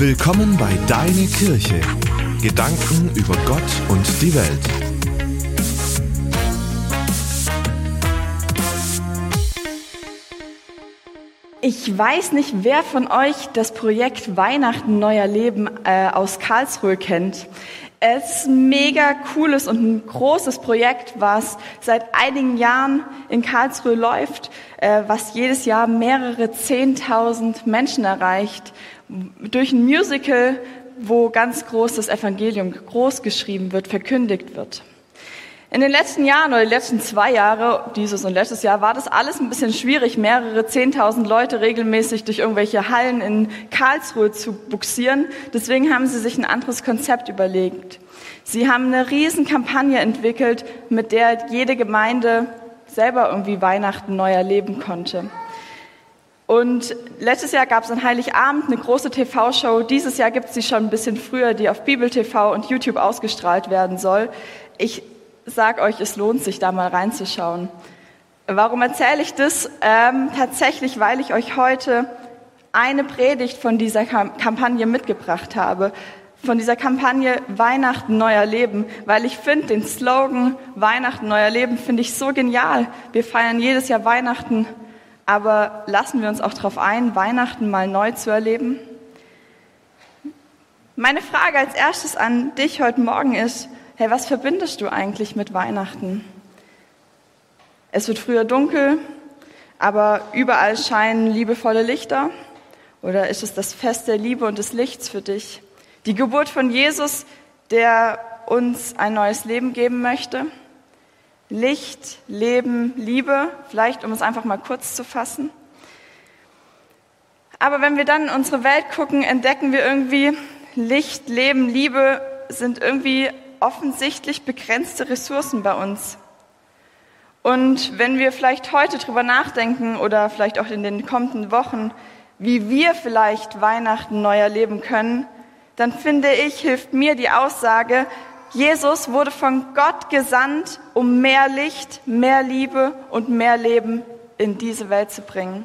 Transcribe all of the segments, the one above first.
Willkommen bei Deine Kirche. Gedanken über Gott und die Welt. Ich weiß nicht, wer von euch das Projekt Weihnachten Neuer Leben äh, aus Karlsruhe kennt. Es ist ein mega cooles und ein großes Projekt, was seit einigen Jahren in Karlsruhe läuft, äh, was jedes Jahr mehrere Zehntausend Menschen erreicht durch ein Musical, wo ganz groß das Evangelium groß geschrieben wird, verkündigt wird. In den letzten Jahren oder die letzten zwei Jahre, dieses und letztes Jahr, war das alles ein bisschen schwierig, mehrere Zehntausend Leute regelmäßig durch irgendwelche Hallen in Karlsruhe zu buxieren. Deswegen haben sie sich ein anderes Konzept überlegt. Sie haben eine riesen Kampagne entwickelt, mit der jede Gemeinde selber irgendwie Weihnachten neu erleben konnte. Und letztes Jahr gab es an Heiligabend eine große TV-Show. Dieses Jahr gibt es sie schon ein bisschen früher, die auf Bibel TV und YouTube ausgestrahlt werden soll. Ich sag euch, es lohnt sich, da mal reinzuschauen. Warum erzähle ich das? Ähm, tatsächlich, weil ich euch heute eine Predigt von dieser Kampagne mitgebracht habe. Von dieser Kampagne Weihnachten neuer Leben, weil ich finde den Slogan Weihnachten neuer Leben finde ich so genial. Wir feiern jedes Jahr Weihnachten aber lassen wir uns auch darauf ein, Weihnachten mal neu zu erleben? Meine Frage als erstes an dich heute Morgen ist, hey, was verbindest du eigentlich mit Weihnachten? Es wird früher dunkel, aber überall scheinen liebevolle Lichter. Oder ist es das Fest der Liebe und des Lichts für dich? Die Geburt von Jesus, der uns ein neues Leben geben möchte? Licht, Leben, Liebe, vielleicht um es einfach mal kurz zu fassen. Aber wenn wir dann in unsere Welt gucken, entdecken wir irgendwie, Licht, Leben, Liebe sind irgendwie offensichtlich begrenzte Ressourcen bei uns. Und wenn wir vielleicht heute drüber nachdenken oder vielleicht auch in den kommenden Wochen, wie wir vielleicht Weihnachten neu erleben können, dann finde ich, hilft mir die Aussage, Jesus wurde von Gott gesandt, um mehr Licht, mehr Liebe und mehr Leben in diese Welt zu bringen.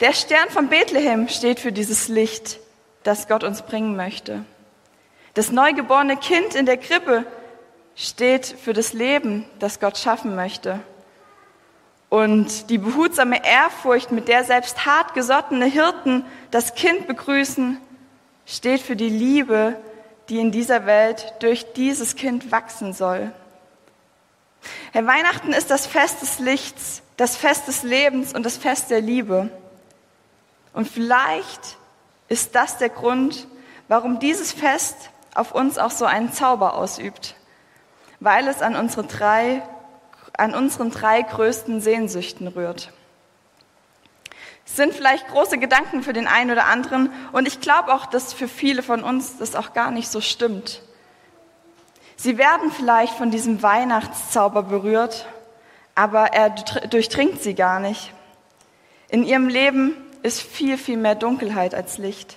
Der Stern von Bethlehem steht für dieses Licht, das Gott uns bringen möchte. Das neugeborene Kind in der Krippe steht für das Leben, das Gott schaffen möchte. Und die behutsame Ehrfurcht, mit der selbst hartgesottene Hirten das Kind begrüßen, steht für die Liebe, die in dieser Welt durch dieses Kind wachsen soll. Herr, Weihnachten ist das Fest des Lichts, das Fest des Lebens und das Fest der Liebe. Und vielleicht ist das der Grund, warum dieses Fest auf uns auch so einen Zauber ausübt, weil es an unsere drei, an unseren drei größten Sehnsüchten rührt sind vielleicht große Gedanken für den einen oder anderen und ich glaube auch, dass für viele von uns das auch gar nicht so stimmt. Sie werden vielleicht von diesem Weihnachtszauber berührt, aber er durchdringt sie gar nicht. In ihrem Leben ist viel, viel mehr Dunkelheit als Licht.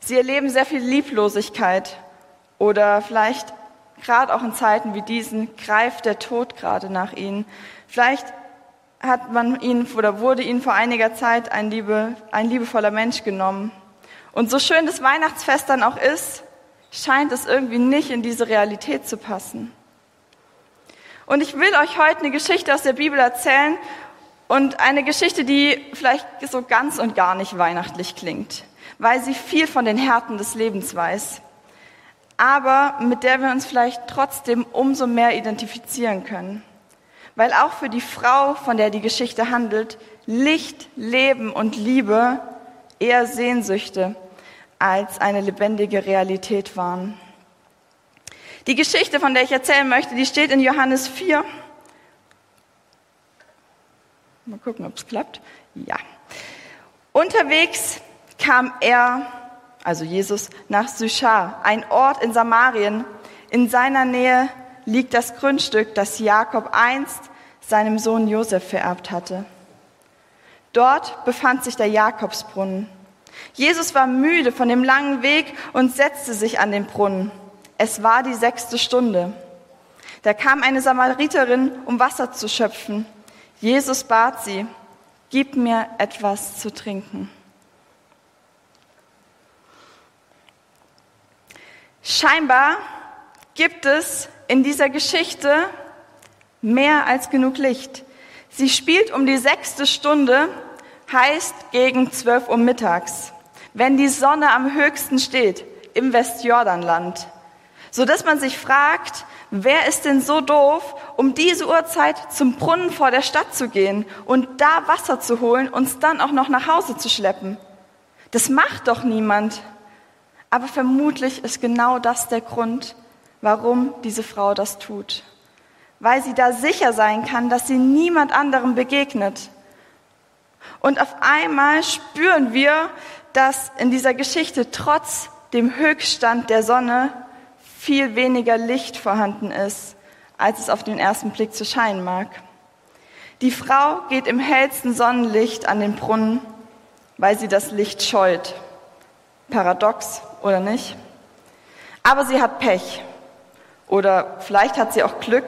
Sie erleben sehr viel Lieblosigkeit oder vielleicht gerade auch in Zeiten wie diesen greift der Tod gerade nach ihnen. Vielleicht hat man ihn oder wurde ihn vor einiger Zeit ein, liebe, ein liebevoller Mensch genommen. Und so schön das Weihnachtsfest dann auch ist, scheint es irgendwie nicht in diese Realität zu passen. Und ich will euch heute eine Geschichte aus der Bibel erzählen und eine Geschichte, die vielleicht so ganz und gar nicht weihnachtlich klingt, weil sie viel von den Härten des Lebens weiß, aber mit der wir uns vielleicht trotzdem umso mehr identifizieren können weil auch für die Frau, von der die Geschichte handelt, Licht, Leben und Liebe eher Sehnsüchte als eine lebendige Realität waren. Die Geschichte, von der ich erzählen möchte, die steht in Johannes 4. Mal gucken, ob es klappt. Ja. Unterwegs kam er, also Jesus, nach Sychar, ein Ort in Samarien. In seiner Nähe liegt das Grundstück, das Jakob einst seinem Sohn Josef vererbt hatte. Dort befand sich der Jakobsbrunnen. Jesus war müde von dem langen Weg und setzte sich an den Brunnen. Es war die sechste Stunde. Da kam eine Samariterin, um Wasser zu schöpfen. Jesus bat sie, gib mir etwas zu trinken. Scheinbar gibt es in dieser Geschichte mehr als genug Licht. Sie spielt um die sechste Stunde, heißt gegen 12 Uhr mittags, wenn die Sonne am höchsten steht im Westjordanland, so dass man sich fragt, wer ist denn so doof, um diese Uhrzeit zum Brunnen vor der Stadt zu gehen und da Wasser zu holen und dann auch noch nach Hause zu schleppen? Das macht doch niemand. Aber vermutlich ist genau das der Grund, warum diese Frau das tut. Weil sie da sicher sein kann, dass sie niemand anderem begegnet. Und auf einmal spüren wir, dass in dieser Geschichte trotz dem Höchststand der Sonne viel weniger Licht vorhanden ist, als es auf den ersten Blick zu scheinen mag. Die Frau geht im hellsten Sonnenlicht an den Brunnen, weil sie das Licht scheut. Paradox, oder nicht? Aber sie hat Pech. Oder vielleicht hat sie auch Glück.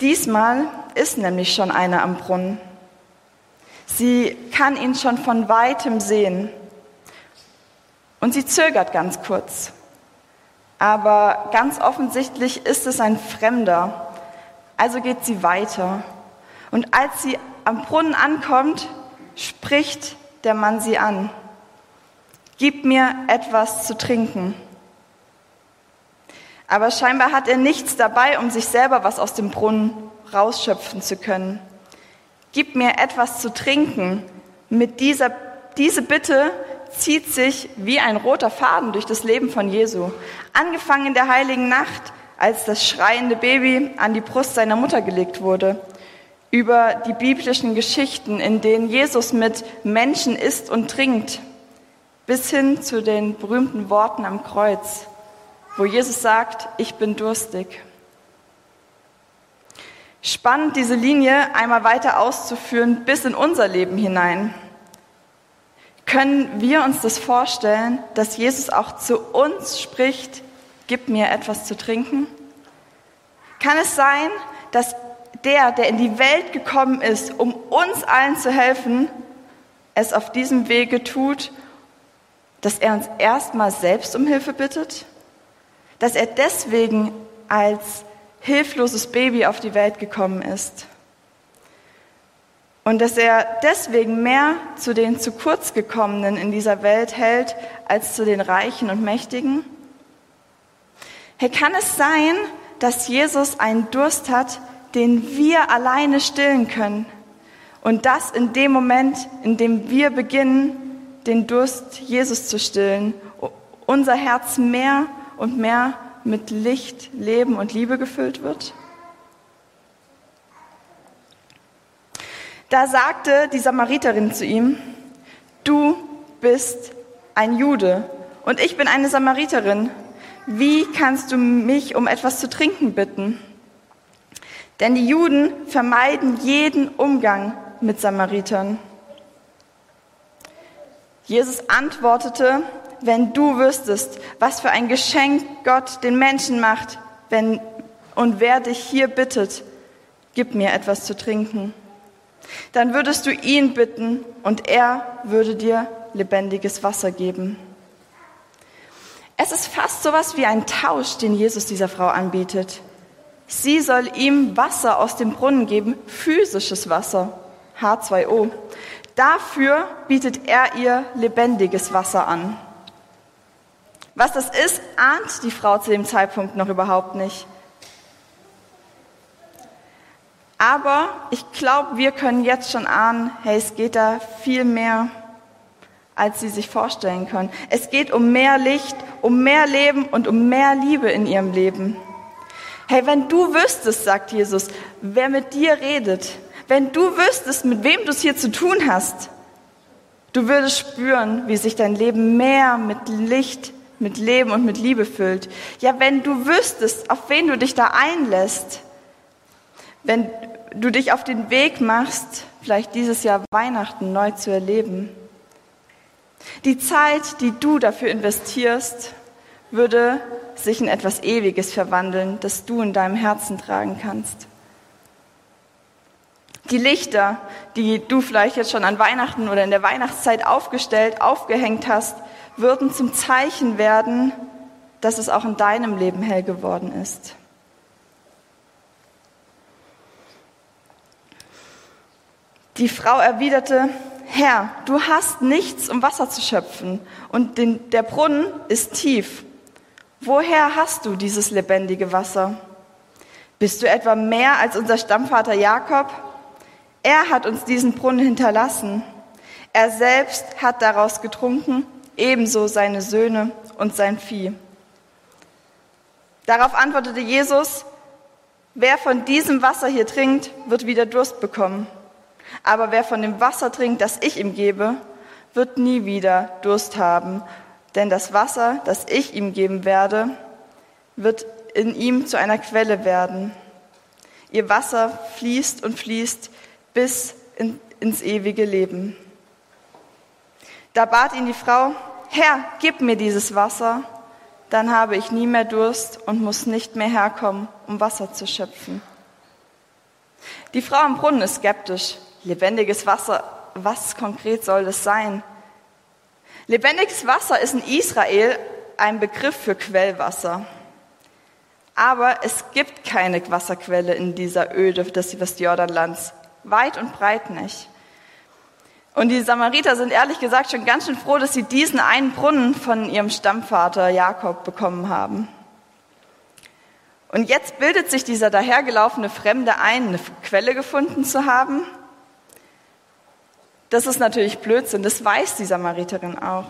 Diesmal ist nämlich schon einer am Brunnen. Sie kann ihn schon von weitem sehen. Und sie zögert ganz kurz. Aber ganz offensichtlich ist es ein Fremder. Also geht sie weiter. Und als sie am Brunnen ankommt, spricht der Mann sie an. Gib mir etwas zu trinken. Aber scheinbar hat er nichts dabei, um sich selber was aus dem Brunnen rausschöpfen zu können. Gib mir etwas zu trinken. Mit dieser diese Bitte zieht sich wie ein roter Faden durch das Leben von Jesu. Angefangen in der heiligen Nacht, als das schreiende Baby an die Brust seiner Mutter gelegt wurde, über die biblischen Geschichten, in denen Jesus mit Menschen isst und trinkt, bis hin zu den berühmten Worten am Kreuz, wo Jesus sagt, ich bin durstig. Spannend, diese Linie einmal weiter auszuführen bis in unser Leben hinein. Können wir uns das vorstellen, dass Jesus auch zu uns spricht, gib mir etwas zu trinken? Kann es sein, dass der, der in die Welt gekommen ist, um uns allen zu helfen, es auf diesem Wege tut, dass er uns erstmal selbst um Hilfe bittet? Dass er deswegen als hilfloses Baby auf die Welt gekommen ist? Und dass er deswegen mehr zu den zu kurz gekommenen in dieser Welt hält als zu den Reichen und Mächtigen? Hey, kann es sein, dass Jesus einen Durst hat, den wir alleine stillen können? Und das in dem Moment, in dem wir beginnen, den Durst Jesus zu stillen, unser Herz mehr und mehr mit Licht, Leben und Liebe gefüllt wird? Da sagte die Samariterin zu ihm, du bist ein Jude und ich bin eine Samariterin. Wie kannst du mich um etwas zu trinken bitten? Denn die Juden vermeiden jeden Umgang mit Samaritern. Jesus antwortete, wenn du wüsstest, was für ein Geschenk Gott den Menschen macht, wenn, und wer dich hier bittet, gib mir etwas zu trinken dann würdest du ihn bitten und er würde dir lebendiges Wasser geben. Es ist fast so was wie ein Tausch, den Jesus dieser Frau anbietet. Sie soll ihm Wasser aus dem Brunnen geben, physisches Wasser, H2O. Dafür bietet er ihr lebendiges Wasser an. Was das ist, ahnt die Frau zu dem Zeitpunkt noch überhaupt nicht. Aber ich glaube, wir können jetzt schon ahnen, hey, es geht da viel mehr, als sie sich vorstellen können. Es geht um mehr Licht, um mehr Leben und um mehr Liebe in ihrem Leben. Hey, wenn du wüsstest, sagt Jesus, wer mit dir redet, wenn du wüsstest, mit wem du es hier zu tun hast, du würdest spüren, wie sich dein Leben mehr mit Licht, mit Leben und mit Liebe füllt. Ja, wenn du wüsstest, auf wen du dich da einlässt, wenn du dich auf den Weg machst, vielleicht dieses Jahr Weihnachten neu zu erleben. Die Zeit, die du dafür investierst, würde sich in etwas Ewiges verwandeln, das du in deinem Herzen tragen kannst. Die Lichter, die du vielleicht jetzt schon an Weihnachten oder in der Weihnachtszeit aufgestellt, aufgehängt hast, würden zum Zeichen werden, dass es auch in deinem Leben hell geworden ist. Die Frau erwiderte, Herr, du hast nichts, um Wasser zu schöpfen, und den, der Brunnen ist tief. Woher hast du dieses lebendige Wasser? Bist du etwa mehr als unser Stammvater Jakob? Er hat uns diesen Brunnen hinterlassen. Er selbst hat daraus getrunken, ebenso seine Söhne und sein Vieh. Darauf antwortete Jesus, wer von diesem Wasser hier trinkt, wird wieder Durst bekommen. Aber wer von dem Wasser trinkt, das ich ihm gebe, wird nie wieder Durst haben, denn das Wasser, das ich ihm geben werde, wird in ihm zu einer Quelle werden. Ihr Wasser fließt und fließt bis in, ins ewige Leben. Da bat ihn die Frau, Herr, gib mir dieses Wasser, dann habe ich nie mehr Durst und muss nicht mehr herkommen, um Wasser zu schöpfen. Die Frau am Brunnen ist skeptisch. Lebendiges Wasser, was konkret soll das sein? Lebendiges Wasser ist in Israel ein Begriff für Quellwasser. Aber es gibt keine Wasserquelle in dieser Öde des Westjordanlands. Weit und breit nicht. Und die Samariter sind ehrlich gesagt schon ganz schön froh, dass sie diesen einen Brunnen von ihrem Stammvater Jakob bekommen haben. Und jetzt bildet sich dieser dahergelaufene Fremde ein, eine Quelle gefunden zu haben das ist natürlich Blödsinn, das weiß die Samariterin auch.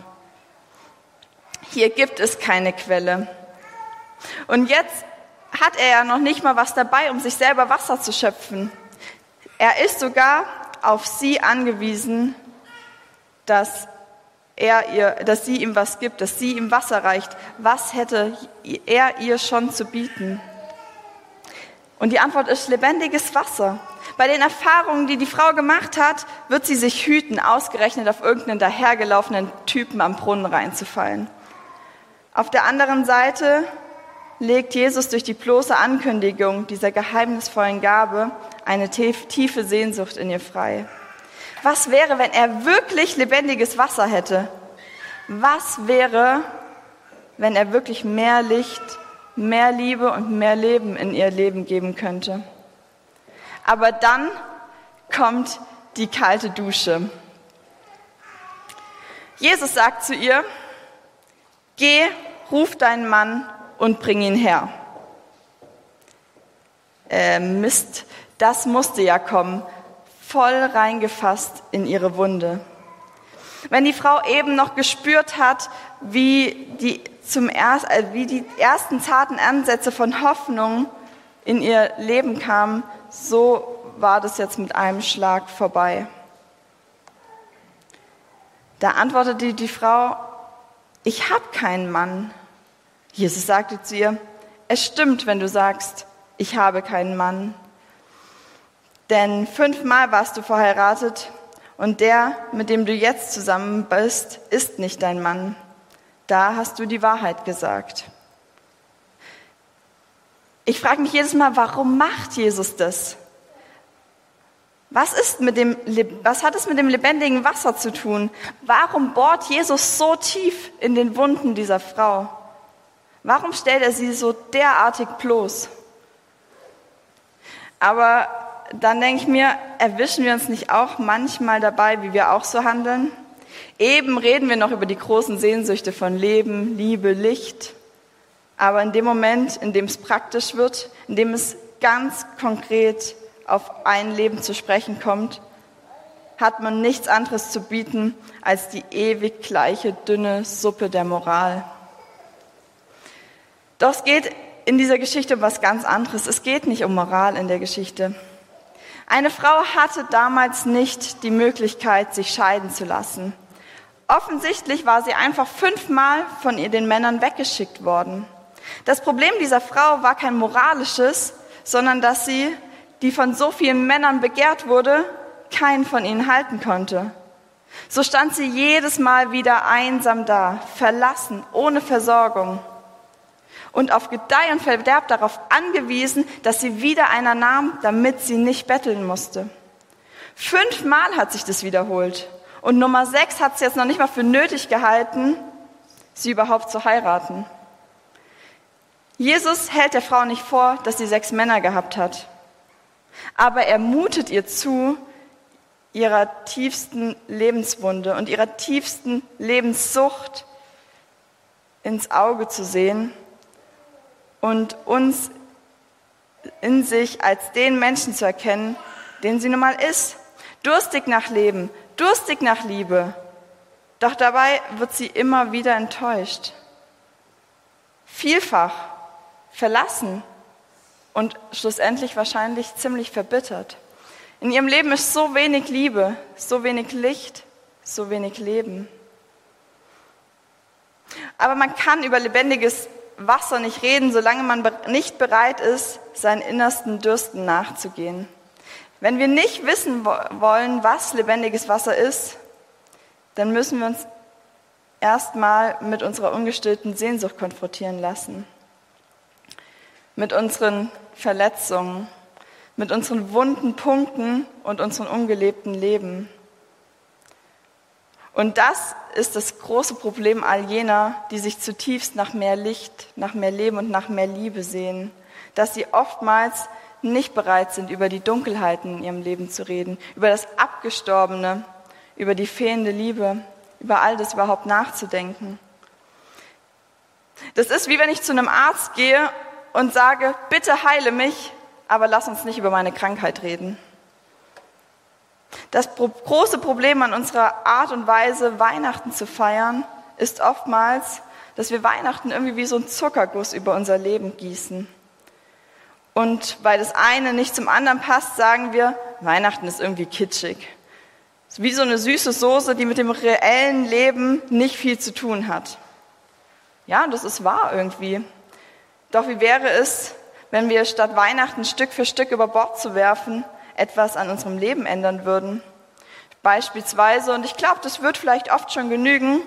Hier gibt es keine Quelle. Und jetzt hat er ja noch nicht mal was dabei, um sich selber Wasser zu schöpfen. Er ist sogar auf sie angewiesen, dass er ihr, dass sie ihm was gibt, dass sie ihm Wasser reicht. Was hätte er ihr schon zu bieten? Und die Antwort ist lebendiges Wasser. Bei den Erfahrungen, die die Frau gemacht hat, wird sie sich hüten, ausgerechnet auf irgendeinen dahergelaufenen Typen am Brunnen reinzufallen. Auf der anderen Seite legt Jesus durch die bloße Ankündigung dieser geheimnisvollen Gabe eine tiefe Sehnsucht in ihr frei. Was wäre, wenn er wirklich lebendiges Wasser hätte? Was wäre, wenn er wirklich mehr Licht, mehr Liebe und mehr Leben in ihr Leben geben könnte? Aber dann kommt die kalte Dusche. Jesus sagt zu ihr, geh, ruf deinen Mann und bring ihn her. Äh, Mist, das musste ja kommen, voll reingefasst in ihre Wunde. Wenn die Frau eben noch gespürt hat, wie die, zum erst, äh, wie die ersten zarten Ansätze von Hoffnung in ihr Leben kamen, so war das jetzt mit einem Schlag vorbei. Da antwortete die Frau, ich habe keinen Mann. Jesus sagte zu ihr, es stimmt, wenn du sagst, ich habe keinen Mann. Denn fünfmal warst du verheiratet und der, mit dem du jetzt zusammen bist, ist nicht dein Mann. Da hast du die Wahrheit gesagt. Ich frage mich jedes Mal, warum macht Jesus das? Was, ist mit dem, was hat es mit dem lebendigen Wasser zu tun? Warum bohrt Jesus so tief in den Wunden dieser Frau? Warum stellt er sie so derartig bloß? Aber dann denke ich mir, erwischen wir uns nicht auch manchmal dabei, wie wir auch so handeln? Eben reden wir noch über die großen Sehnsüchte von Leben, Liebe, Licht. Aber in dem Moment, in dem es praktisch wird, in dem es ganz konkret auf ein Leben zu sprechen kommt, hat man nichts anderes zu bieten als die ewig gleiche dünne Suppe der Moral. Doch es geht in dieser Geschichte um was ganz anderes. Es geht nicht um Moral in der Geschichte. Eine Frau hatte damals nicht die Möglichkeit, sich scheiden zu lassen. Offensichtlich war sie einfach fünfmal von ihr den Männern weggeschickt worden. Das Problem dieser Frau war kein moralisches, sondern dass sie, die von so vielen Männern begehrt wurde, keinen von ihnen halten konnte. So stand sie jedes Mal wieder einsam da, verlassen, ohne Versorgung und auf Gedeih und Verderb darauf angewiesen, dass sie wieder einer nahm, damit sie nicht betteln musste. Fünfmal hat sich das wiederholt. Und Nummer sechs hat es jetzt noch nicht mal für nötig gehalten, sie überhaupt zu heiraten. Jesus hält der Frau nicht vor, dass sie sechs Männer gehabt hat, aber er mutet ihr zu, ihrer tiefsten Lebenswunde und ihrer tiefsten Lebenssucht ins Auge zu sehen und uns in sich als den Menschen zu erkennen, den sie nun mal ist. Durstig nach Leben, durstig nach Liebe. Doch dabei wird sie immer wieder enttäuscht. Vielfach verlassen und schlussendlich wahrscheinlich ziemlich verbittert. In ihrem Leben ist so wenig Liebe, so wenig Licht, so wenig Leben. Aber man kann über lebendiges Wasser nicht reden, solange man nicht bereit ist, seinen innersten Dürsten nachzugehen. Wenn wir nicht wissen wollen, was lebendiges Wasser ist, dann müssen wir uns erstmal mit unserer ungestillten Sehnsucht konfrontieren lassen, mit unseren Verletzungen, mit unseren wunden Punkten und unserem ungelebten Leben. Und das ist das große Problem all jener, die sich zutiefst nach mehr Licht, nach mehr Leben und nach mehr Liebe sehen, dass sie oftmals nicht bereit sind, über die Dunkelheiten in ihrem Leben zu reden, über das Abgestorbene, über die fehlende Liebe, über all das überhaupt nachzudenken. Das ist wie wenn ich zu einem Arzt gehe und sage, bitte heile mich, aber lass uns nicht über meine Krankheit reden. Das große Problem an unserer Art und Weise, Weihnachten zu feiern, ist oftmals, dass wir Weihnachten irgendwie wie so ein Zuckerguss über unser Leben gießen. Und weil das eine nicht zum anderen passt, sagen wir, Weihnachten ist irgendwie kitschig. Wie so eine süße Soße, die mit dem reellen Leben nicht viel zu tun hat. Ja, das ist wahr irgendwie. Doch wie wäre es, wenn wir statt Weihnachten Stück für Stück über Bord zu werfen, etwas an unserem Leben ändern würden. Beispielsweise, und ich glaube, das wird vielleicht oft schon genügen,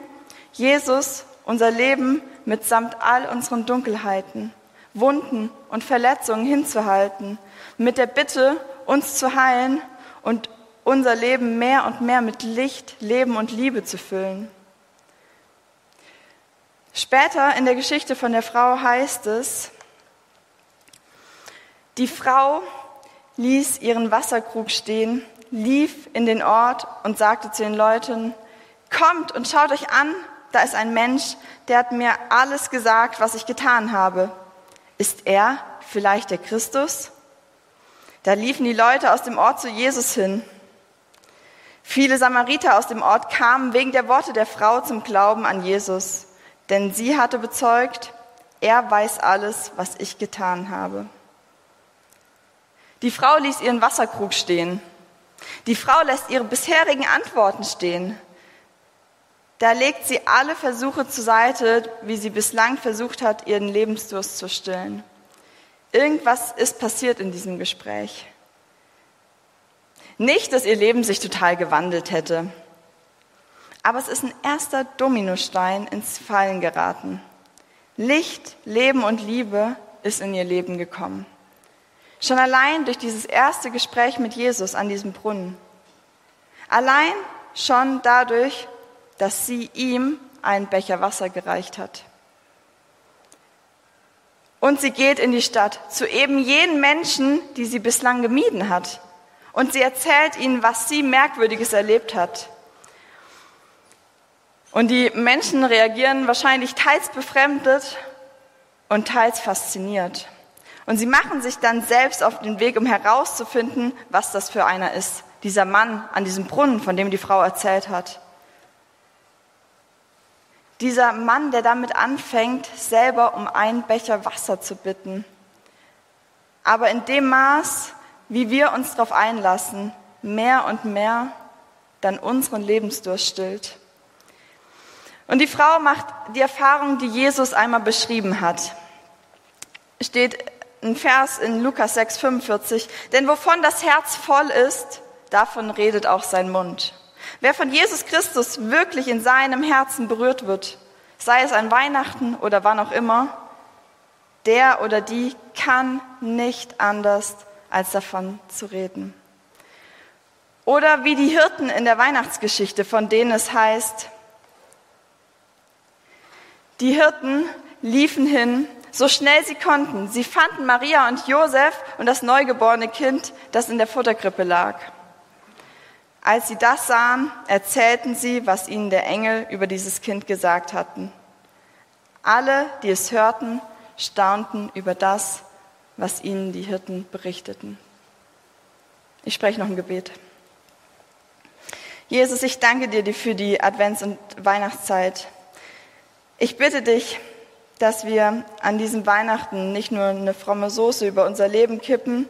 Jesus unser Leben mitsamt all unseren Dunkelheiten, Wunden und Verletzungen hinzuhalten, mit der Bitte, uns zu heilen und unser Leben mehr und mehr mit Licht, Leben und Liebe zu füllen. Später in der Geschichte von der Frau heißt es, die Frau ließ ihren Wasserkrug stehen, lief in den Ort und sagte zu den Leuten, kommt und schaut euch an, da ist ein Mensch, der hat mir alles gesagt, was ich getan habe. Ist er vielleicht der Christus? Da liefen die Leute aus dem Ort zu Jesus hin. Viele Samariter aus dem Ort kamen wegen der Worte der Frau zum Glauben an Jesus, denn sie hatte bezeugt, er weiß alles, was ich getan habe. Die Frau ließ ihren Wasserkrug stehen. Die Frau lässt ihre bisherigen Antworten stehen. Da legt sie alle Versuche zur Seite, wie sie bislang versucht hat, ihren Lebensdurst zu stillen. Irgendwas ist passiert in diesem Gespräch. Nicht, dass ihr Leben sich total gewandelt hätte, aber es ist ein erster Dominostein ins Fallen geraten. Licht, Leben und Liebe ist in ihr Leben gekommen. Schon allein durch dieses erste Gespräch mit Jesus an diesem Brunnen. Allein schon dadurch, dass sie ihm einen Becher Wasser gereicht hat. Und sie geht in die Stadt zu eben jenen Menschen, die sie bislang gemieden hat. Und sie erzählt ihnen, was sie Merkwürdiges erlebt hat. Und die Menschen reagieren wahrscheinlich teils befremdet und teils fasziniert. Und sie machen sich dann selbst auf den Weg, um herauszufinden, was das für einer ist. Dieser Mann an diesem Brunnen, von dem die Frau erzählt hat. Dieser Mann, der damit anfängt, selber um einen Becher Wasser zu bitten. Aber in dem Maß, wie wir uns darauf einlassen, mehr und mehr dann unseren Lebensdurst stillt. Und die Frau macht die Erfahrung, die Jesus einmal beschrieben hat. Steht ein Vers in Lukas 6, 45. Denn wovon das Herz voll ist, davon redet auch sein Mund. Wer von Jesus Christus wirklich in seinem Herzen berührt wird, sei es an Weihnachten oder wann auch immer, der oder die kann nicht anders, als davon zu reden. Oder wie die Hirten in der Weihnachtsgeschichte, von denen es heißt, die Hirten liefen hin so schnell sie konnten. Sie fanden Maria und Josef und das neugeborene Kind, das in der Futterkrippe lag. Als sie das sahen, erzählten sie, was ihnen der Engel über dieses Kind gesagt hatten. Alle, die es hörten, staunten über das, was ihnen die Hirten berichteten. Ich spreche noch ein Gebet. Jesus, ich danke dir für die Advents- und Weihnachtszeit. Ich bitte dich, dass wir an diesem Weihnachten nicht nur eine fromme Soße über unser Leben kippen.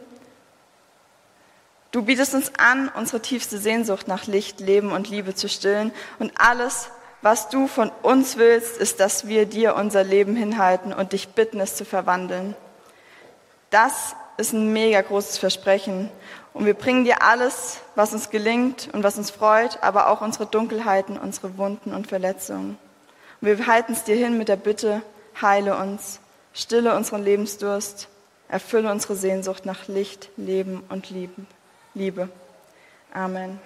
Du bietest uns an, unsere tiefste Sehnsucht nach Licht, Leben und Liebe zu stillen. Und alles, was du von uns willst, ist, dass wir dir unser Leben hinhalten und dich bitten, es zu verwandeln. Das ist ein mega großes Versprechen. Und wir bringen dir alles, was uns gelingt und was uns freut, aber auch unsere Dunkelheiten, unsere Wunden und Verletzungen. Und wir halten es dir hin mit der Bitte, heile uns, stille unseren Lebensdurst, erfülle unsere Sehnsucht nach Licht, Leben und Liebe. Amen.